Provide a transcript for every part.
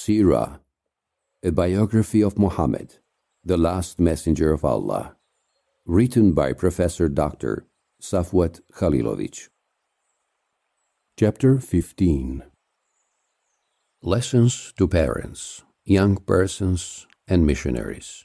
Sirah, a biography of Muhammad, the last messenger of Allah, written by Professor Dr. Safwat Khalilovich. Chapter 15 Lessons to Parents, Young Persons, and Missionaries.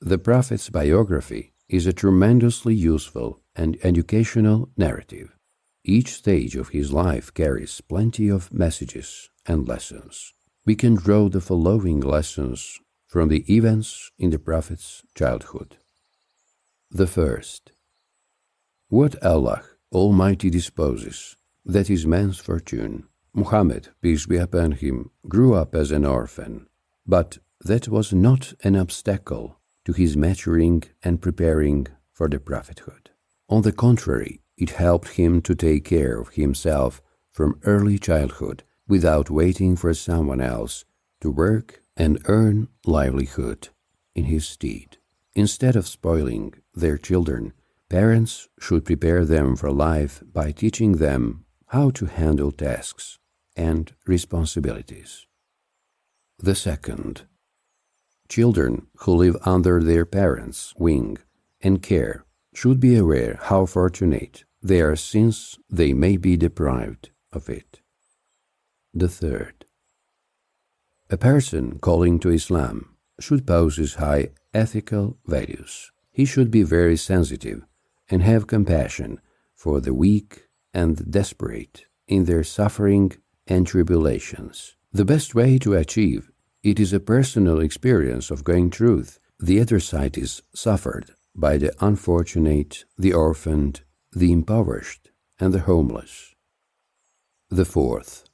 The Prophet's biography is a tremendously useful and educational narrative. Each stage of his life carries plenty of messages and lessons. We can draw the following lessons from the events in the Prophet's childhood. The first What Allah Almighty disposes, that is man's fortune. Muhammad, peace be upon him, grew up as an orphan, but that was not an obstacle to his maturing and preparing for the prophethood. On the contrary, it helped him to take care of himself from early childhood without waiting for someone else to work and earn livelihood in his stead. Instead of spoiling their children, parents should prepare them for life by teaching them how to handle tasks and responsibilities. The second, children who live under their parents' wing and care should be aware how fortunate they are since they may be deprived of it. The third, a person calling to Islam should possess high ethical values. He should be very sensitive and have compassion for the weak and desperate in their suffering and tribulations. The best way to achieve it is a personal experience of going truth. The other side is suffered by the unfortunate, the orphaned, the impoverished, and the homeless. The fourth,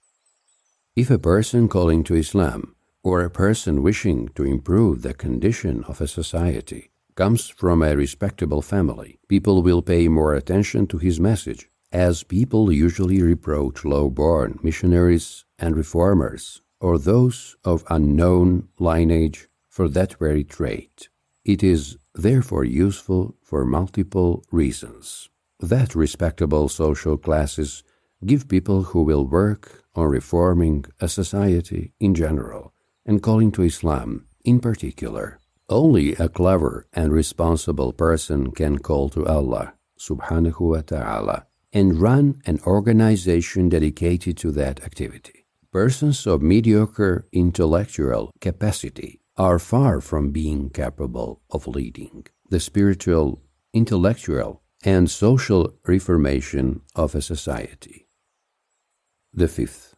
if a person calling to Islam or a person wishing to improve the condition of a society comes from a respectable family, people will pay more attention to his message, as people usually reproach low born missionaries and reformers or those of unknown lineage for that very trait. It is therefore useful for multiple reasons that respectable social classes give people who will work on reforming a society in general and calling to Islam in particular. Only a clever and responsible person can call to Allah subhanahu wa ta'ala and run an organization dedicated to that activity. Persons of mediocre intellectual capacity are far from being capable of leading the spiritual, intellectual, and social reformation of a society. The fifth,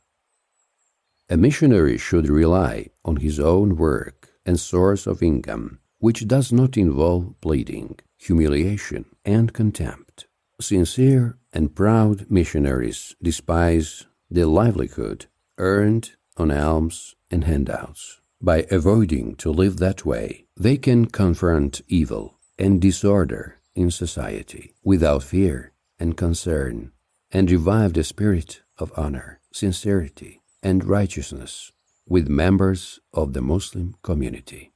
a missionary should rely on his own work and source of income, which does not involve pleading, humiliation, and contempt. Sincere and proud missionaries despise the livelihood earned on alms and handouts. By avoiding to live that way, they can confront evil and disorder in society without fear and concern and revive the spirit of honor, sincerity, and righteousness with members of the Muslim community.